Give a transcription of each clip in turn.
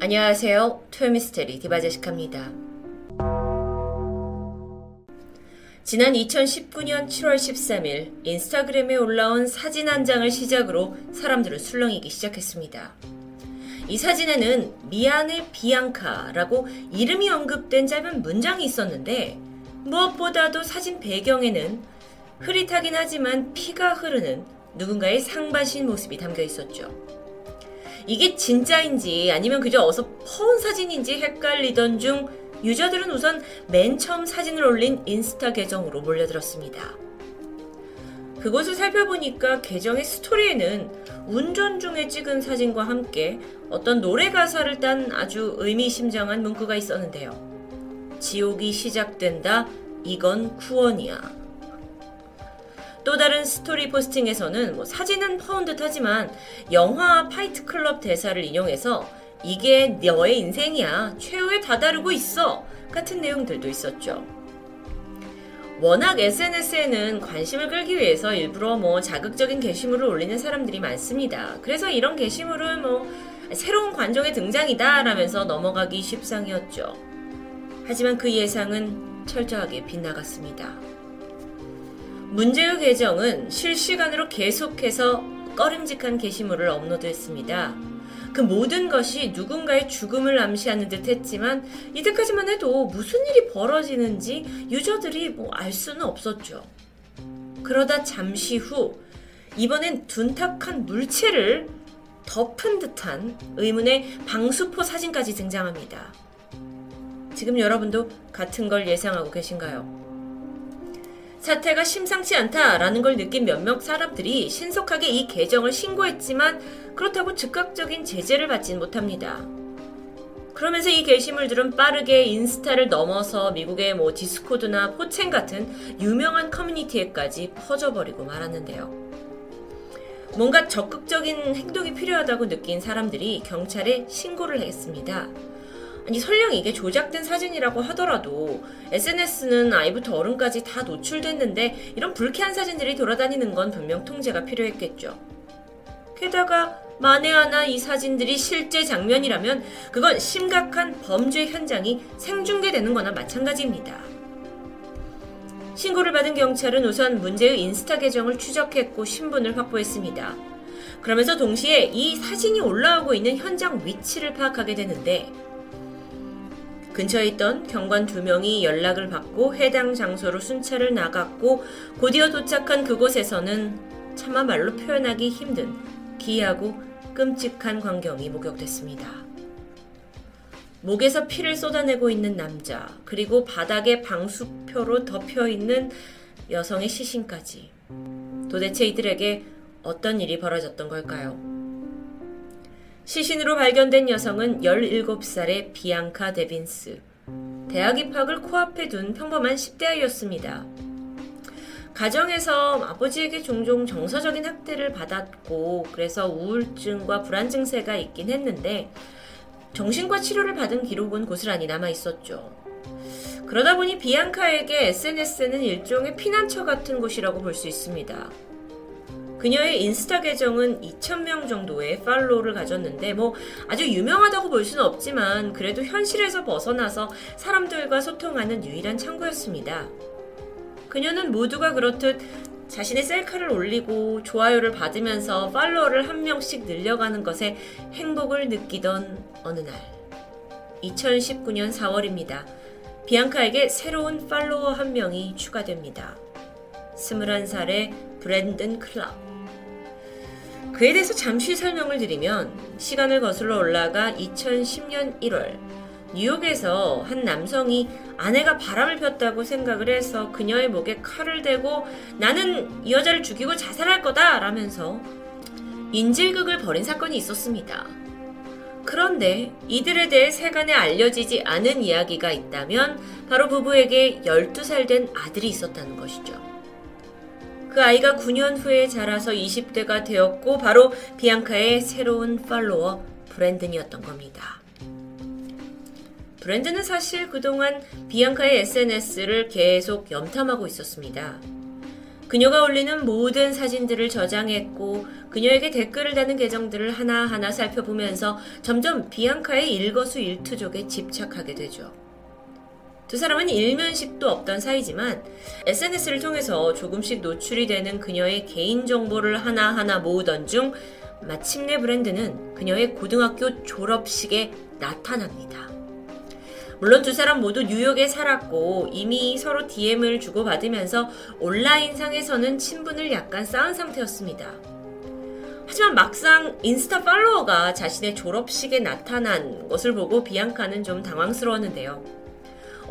안녕하세요. 토요미스테리 디바제식합니다. 지난 2019년 7월 13일 인스타그램에 올라온 사진 한 장을 시작으로 사람들은 술렁이기 시작했습니다. 이 사진에는 미안해 비앙카라고 이름이 언급된 짧은 문장이 있었는데 무엇보다도 사진 배경에는 흐릿하긴 하지만 피가 흐르는 누군가의 상반신 모습이 담겨 있었죠. 이게 진짜인지 아니면 그저 어서 퍼온 사진인지 헷갈리던 중 유저들은 우선 맨 처음 사진을 올린 인스타 계정으로 몰려들었습니다. 그곳을 살펴보니까 계정의 스토리에는 운전 중에 찍은 사진과 함께 어떤 노래 가사를 딴 아주 의미심장한 문구가 있었는데요. 지옥이 시작된다. 이건 구원이야. 또 다른 스토리 posting에서는 뭐 사진은 퍼온 듯 하지만 영화 파이트 클럽 대사를 인용해서 이게 너의 인생이야. 최후에 다다르고 있어. 같은 내용들도 있었죠. 워낙 SNS에는 관심을 끌기 위해서 일부러 뭐 자극적인 게시물을 올리는 사람들이 많습니다. 그래서 이런 게시물은 뭐 새로운 관종의 등장이다 라면서 넘어가기 쉽상이었죠. 하지만 그 예상은 철저하게 빗나갔습니다. 문제의 계정은 실시간으로 계속해서 꺼림직한 게시물을 업로드했습니다. 그 모든 것이 누군가의 죽음을 암시하는 듯 했지만 이때까지만 해도 무슨 일이 벌어지는지 유저들이 뭐 알 수는 없었죠. 그러다 잠시 후 이번엔 둔탁한 물체를 덮은 듯한 의문의 방수포 사진까지 등장합니다. 지금 여러분도 같은 걸 예상하고 계신가요? 사태가 심상치 않다라는 걸 느낀 몇몇 사람들이 신속하게 이 계정을 신고했지만 그렇다고 즉각적인 제재를 받진 못합니다. 그러면서 이 게시물들은 빠르게 인스타를 넘어서 미국의 뭐 디스코드나 포첸 같은 유명한 커뮤니티에까지 퍼져버리고 말았는데요. 뭔가 적극적인 행동이 필요하다고 느낀 사람들이 경찰에 신고를 했습니다. 아니 설령 이게 조작된 사진이라고 하더라도 SNS는 아이부터 어른까지 다 노출됐는데 이런 불쾌한 사진들이 돌아다니는 건 분명 통제가 필요했겠죠. 게다가 만에 하나 이 사진들이 실제 장면이라면 그건 심각한 범죄 현장이 생중계되는 거나 마찬가지입니다. 신고를 받은 경찰은 우선 문제의 인스타 계정을 추적했고 신분을 확보했습니다. 그러면서 동시에 이 사진이 올라오고 있는 현장 위치를 파악하게 되는데 근처에 있던 경관 두 명이 연락을 받고 해당 장소로 순찰을 나갔고 곧이어 도착한 그곳에서는 차마 말로 표현하기 힘든 기이하고 끔찍한 광경이 목격됐습니다. 목에서 피를 쏟아내고 있는 남자, 그리고 바닥에 방수표로 덮여 있는 여성의 시신까지. 도대체 이들에게 어떤 일이 벌어졌던 걸까요? 시신으로 발견된 여성은 17살의 비앙카 데빈스. 대학 입학을 코앞에 둔 평범한 10대 아이였습니다. 가정에서 아버지에게 종종 정서적인 학대를 받았고, 그래서 우울증과 불안 증세가 있긴 했는데, 정신과 치료를 받은 기록은 고스란히 남아 있었죠. 그러다 보니 비앙카에게 SNS는 일종의 피난처 같은 곳이라고 볼 수 있습니다. 그녀의 인스타 계정은 2,000명 정도의 팔로우를 가졌는데, 뭐, 아주 유명하다고 볼 수는 없지만, 그래도 현실에서 벗어나서 사람들과 소통하는 유일한 창구였습니다. 그녀는 모두가 그렇듯 자신의 셀카를 올리고 좋아요를 받으면서 팔로워를 한 명씩 늘려가는 것에 행복을 느끼던 어느 날. 2019년 4월입니다. 비앙카에게 새로운 팔로워 한 명이 추가됩니다. 21살의 브랜든 클럽. 그에 대해서 잠시 설명을 드리면 시간을 거슬러 올라가 2010년 1월 뉴욕에서 한 남성이 아내가 바람을 폈다고 생각을 해서 그녀의 목에 칼을 대고 나는 이 여자를 죽이고 자살할 거다 라면서 인질극을 벌인 사건이 있었습니다. 그런데 이들에 대해 세간에 알려지지 않은 이야기가 있다면 바로 부부에게 12살 된 아들이 있었다는 것이죠. 그 아이가 9년 후에 자라서 20대가 되었고 바로 비앙카의 새로운 팔로워 브랜든이었던 겁니다. 브랜드는 사실 그동안 비앙카의 SNS를 계속 염탐하고 있었습니다. 그녀가 올리는 모든 사진들을 저장했고 그녀에게 댓글을 다는 계정들을 하나하나 살펴보면서 점점 비앙카의 일거수일투족에 집착하게 되죠. 두 사람은 일면식도 없던 사이지만 SNS를 통해서 조금씩 노출이 되는 그녀의 개인정보를 하나하나 모으던 중 마침내 브랜드는 그녀의 고등학교 졸업식에 나타납니다. 물론 두 사람 모두 뉴욕에 살았고 이미 서로 DM을 주고받으면서 온라인상에서는 친분을 약간 쌓은 상태였습니다. 하지만 막상 인스타 팔로워가 자신의 졸업식에 나타난 것을 보고 비앙카는 좀 당황스러웠는데요.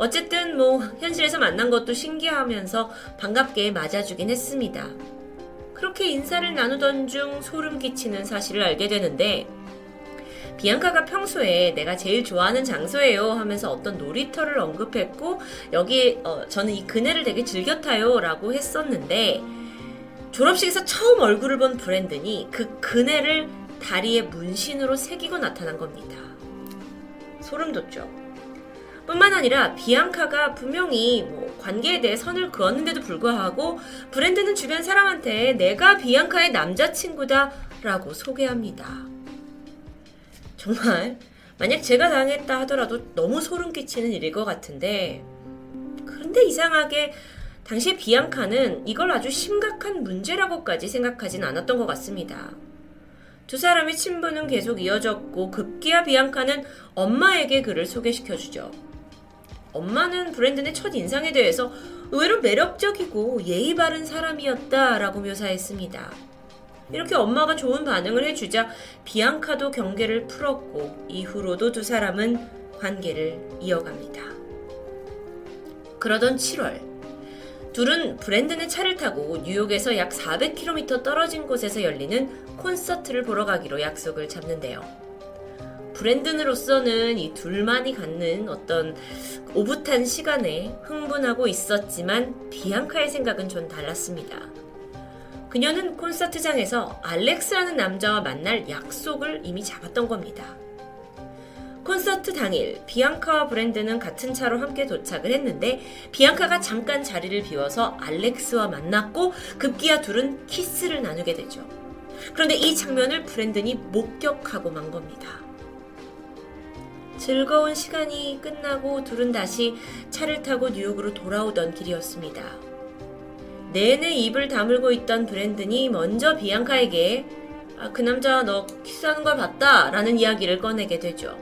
어쨌든 뭐 현실에서 만난 것도 신기하면서 반갑게 맞아주긴 했습니다. 그렇게 인사를 나누던 중 소름 끼치는 사실을 알게 되는데 비앙카가 평소에 내가 제일 좋아하는 장소예요 하면서 어떤 놀이터를 언급했고 여기 어, 저는 이 그네를 되게 즐겨 타요라고 했었는데 졸업식에서 처음 얼굴을 본 브랜든이 그 그네를 다리에 문신으로 새기고 나타난 겁니다. 소름 돋죠. 뿐만 아니라 비앙카가 분명히 뭐 관계에 대해 선을 그었는데도 불구하고 브랜드는 주변 사람한테 내가 비앙카의 남자친구다 라고 소개합니다. 정말 만약 제가 당했다 하더라도 너무 소름 끼치는 일일 것 같은데 그런데 이상하게 당시 비앙카는 이걸 아주 심각한 문제라고까지 생각하진 않았던 것 같습니다. 두 사람의 친분은 계속 이어졌고 급기야 비앙카는 엄마에게 그를 소개시켜주죠. 엄마는 브랜든의 첫 인상에 대해서 의외로 매력적이고 예의 바른 사람이었다라고 묘사했습니다. 이렇게 엄마가 좋은 반응을 해주자 비앙카도 경계를 풀었고 이후로도 두 사람은 관계를 이어갑니다. 그러던 7월, 둘은 브랜든의 차를 타고 뉴욕에서 약 400km 떨어진 곳에서 열리는 콘서트를 보러 가기로 약속을 잡는데요. 브랜든으로서는 이 둘만이 갖는 어떤 오붓한 시간에 흥분하고 있었지만 비앙카의 생각은 좀 달랐습니다. 그녀는 콘서트장에서 알렉스라는 남자와 만날 약속을 이미 잡았던 겁니다. 콘서트 당일 비앙카와 브랜드는 같은 차로 함께 도착을 했는데 비앙카가 잠깐 자리를 비워서 알렉스와 만났고 급기야 둘은 키스를 나누게 되죠. 그런데 이 장면을 브랜든이 목격하고 만 겁니다. 즐거운 시간이 끝나고 둘은 다시 차를 타고 뉴욕으로 돌아오던 길이었습니다. 내내 입을 다물고 있던 브랜든이 먼저 비앙카에게 아, 그 남자 너 키스하는 걸 봤다 라는 이야기를 꺼내게 되죠.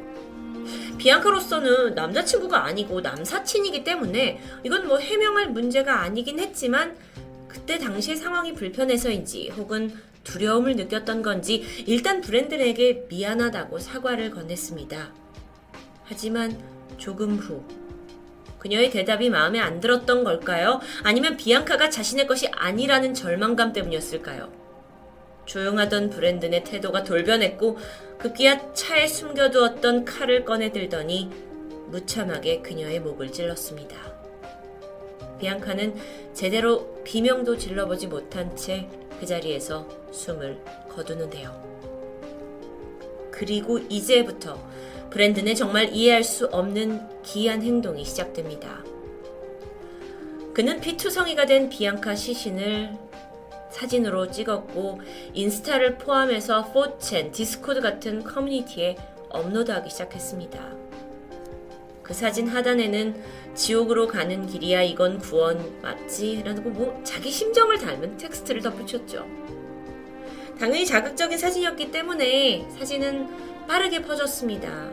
비앙카로서는 남자친구가 아니고 남사친이기 때문에 이건 뭐 해명할 문제가 아니긴 했지만 그때 당시의 상황이 불편해서인지 혹은 두려움을 느꼈던 건지 일단 브랜든에게 미안하다고 사과를 건넸습니다. 하지만 조금 후 그녀의 대답이 마음에 안 들었던 걸까요? 아니면 비앙카가 자신의 것이 아니라는 절망감 때문이었을까요? 조용하던 브랜든의 태도가 돌변했고 급기야 차에 숨겨두었던 칼을 꺼내들더니 무참하게 그녀의 목을 찔렀습니다. 비앙카는 제대로 비명도 질러보지 못한 채 그 자리에서 숨을 거두는데요. 그리고 이제부터 브랜든의 정말 이해할 수 없는 기이한 행동이 시작됩니다. 그는 피투성이가 된 비앙카 시신을 사진으로 찍었고 인스타를 포함해서 4chan, 디스코드 같은 커뮤니티에 업로드하기 시작했습니다. 그 사진 하단에는 지옥으로 가는 길이야 이건 구원 맞지? 라고 뭐 자기 심정을 닮은 텍스트를 덧붙였죠. 당연히 자극적인 사진이었기 때문에 사진은 빠르게 퍼졌습니다.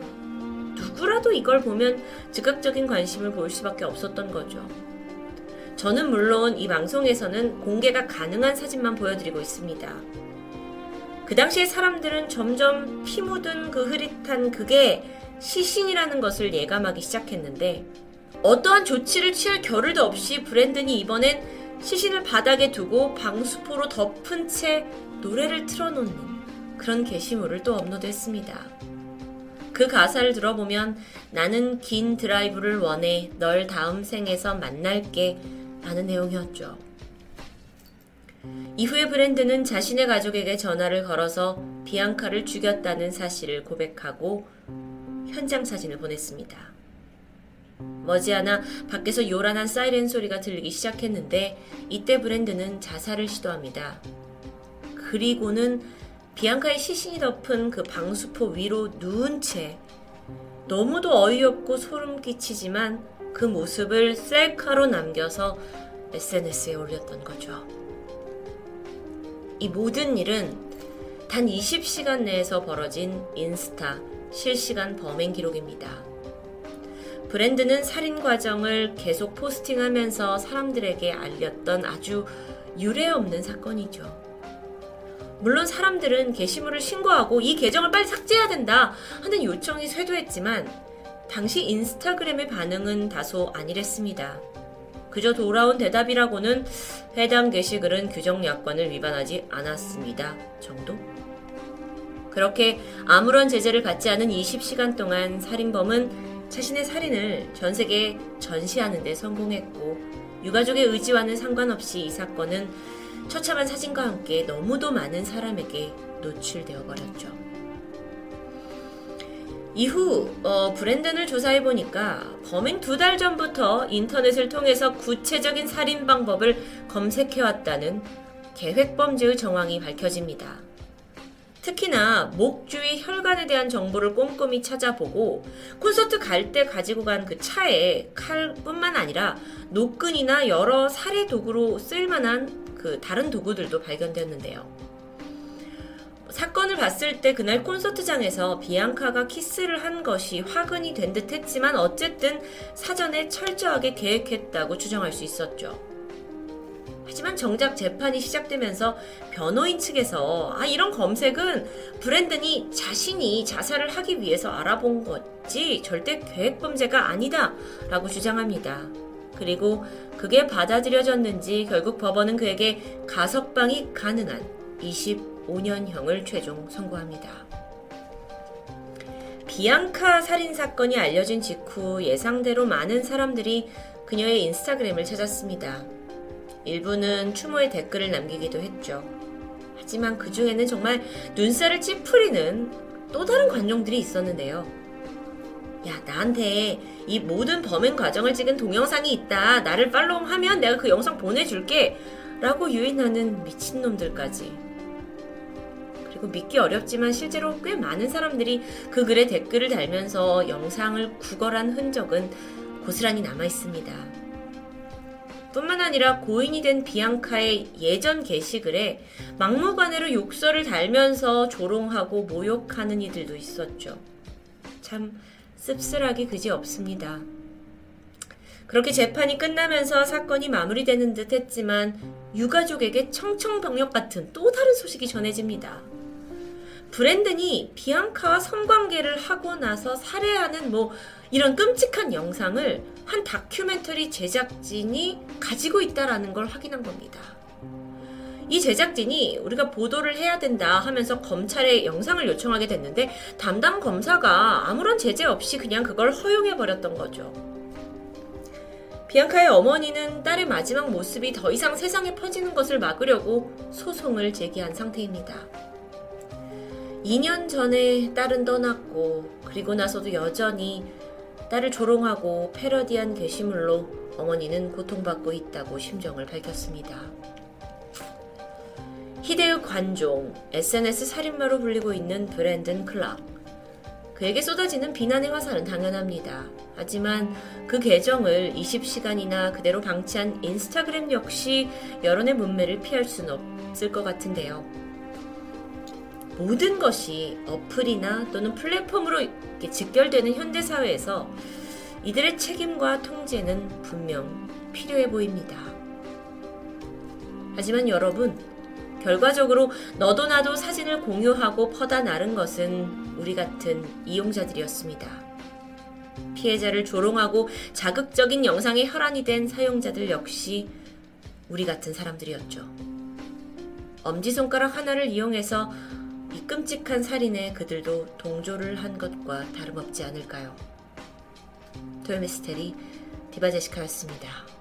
누구라도 이걸 보면 즉각적인 관심을 보일 수밖에 없었던 거죠. 저는 물론 이 방송에서는 공개가 가능한 사진만 보여드리고 있습니다. 그 당시에 사람들은 점점 피 묻은 그 흐릿한 그게 시신이라는 것을 예감하기 시작했는데 어떠한 조치를 취할 겨를도 없이 브랜든이 이번엔 시신을 바닥에 두고 방수포로 덮은 채 노래를 틀어놓는 그런 게시물을 또 업로드했습니다. 그 가사를 들어보면 나는 긴 드라이브를 원해 널 다음 생에서 만날게 라는 내용이었죠. 이후에 브랜든은 자신의 가족에게 전화를 걸어서 비앙카를 죽였다는 사실을 고백하고 현장 사진을 보냈습니다. 머지않아 밖에서 요란한 사이렌 소리가 들리기 시작했는데 이때 브랜드는 자살을 시도합니다. 그리고는 비앙카의 시신이 덮은 그 방수포 위로 누운 채 너무도 어이없고 소름 끼치지만 그 모습을 셀카로 남겨서 SNS에 올렸던 거죠. 이 모든 일은 단 20시간 내에서 벌어진 인스타 실시간 범행 기록입니다. 브랜드는 살인 과정을 계속 포스팅하면서 사람들에게 알렸던 아주 유례 없는 사건이죠. 물론 사람들은 게시물을 신고하고 이 계정을 빨리 삭제해야 된다 하는 요청이 쇄도했지만 당시 인스타그램의 반응은 다소 아니랬습니다. 그저 돌아온 대답이라고는 해당 게시글은 규정 약관을 위반하지 않았습니다. 정도? 그렇게 아무런 제재를 받지 않은 20시간 동안 살인범은 자신의 살인을 전 세계에 전시하는 데 성공했고 유가족의 의지와는 상관없이 이 사건은 처참한 사진과 함께 너무도 많은 사람에게 노출되어 버렸죠. 이후 어, 브랜든을 조사해 보니까 범행 두 달 전부터 인터넷을 통해서 구체적인 살인 방법을 검색해 왔다는 계획 범죄의 정황이 밝혀집니다. 특히나 목 주위 혈관에 대한 정보를 꼼꼼히 찾아보고 콘서트 갈 때 가지고 간 그 차에 칼뿐만 아니라 노끈이나 여러 살해 도구로 쓸 만한 그 다른 도구들도 발견되었는데요. 사건을 봤을 때 그날 콘서트장에서 비앙카가 키스를 한 것이 화근이 된 듯 했지만 어쨌든 사전에 철저하게 계획했다고 추정할 수 있었죠. 하지만 정작 재판이 시작되면서 변호인 측에서 아, 이런 검색은 브랜든이 자신이 자살을 하기 위해서 알아본 거지 절대 계획범죄가 아니다 라고 주장합니다. 그리고 그게 받아들여졌는지 결국 법원은 그에게 가석방이 가능한 20 5년형을 최종 선고합니다. 비앙카 살인 사건이 알려진 직후 예상대로 많은 사람들이 그녀의 인스타그램을 찾았습니다. 일부는 추모의 댓글을 남기기도 했죠. 하지만 그 중에는 정말 눈살을 찌푸리는 또 다른 관종들이 있었는데요. 야, 나한테 이 모든 범행 과정을 찍은 동영상이 있다. 나를 팔로우하면 내가 그 영상 보내줄게. 라고 유인하는 미친놈들까지. 그리고 믿기 어렵지만 실제로 꽤 많은 사람들이 그 글에 댓글을 달면서 영상을 구걸한 흔적은 고스란히 남아 있습니다. 뿐만 아니라 고인이 된 비앙카의 예전 게시글에 막무가내로 욕설을 달면서 조롱하고 모욕하는 이들도 있었죠. 참 씁쓸하기 그지 없습니다. 그렇게 재판이 끝나면서 사건이 마무리되는 듯 했지만 유가족에게 청청병력 같은 또 다른 소식이 전해집니다. 브랜든이 비앙카와 성관계를 하고 나서 살해하는 뭐 이런 끔찍한 영상을 한 다큐멘터리 제작진이 가지고 있다라는 걸 확인한 겁니다. 이 제작진이 우리가 보도를 해야 된다 하면서 검찰에 영상을 요청하게 됐는데 담당 검사가 아무런 제재 없이 그냥 그걸 허용해 버렸던 거죠. 비앙카의 어머니는 딸의 마지막 모습이 더 이상 세상에 퍼지는 것을 막으려고 소송을 제기한 상태입니다. 2년 전에 딸은 떠났고 그리고 나서도 여전히 딸을 조롱하고 패러디한 게시물로 어머니는 고통받고 있다고 심정을 밝혔습니다. 희대의 관종, SNS 살인마로 불리고 있는 브랜든 클락. 그에게 쏟아지는 비난의 화살은 당연합니다. 하지만 그 계정을 20시간이나 그대로 방치한 인스타그램 역시 여론의 문매를 피할 수는 없을 것 같은데요. 모든 것이 어플이나 또는 플랫폼으로 직결되는 현대 사회에서 이들의 책임과 통제는 분명 필요해 보입니다. 하지만 여러분, 결과적으로 너도 나도 사진을 공유하고 퍼다 나른 것은 우리 같은 이용자들이었습니다. 피해자를 조롱하고 자극적인 영상에 혈안이 된 사용자들 역시 우리 같은 사람들이었죠. 엄지손가락 하나를 이용해서 이 끔찍한 살인에 그들도 동조를 한 것과 다름없지 않을까요? 토요미스테리 디바제시카였습니다.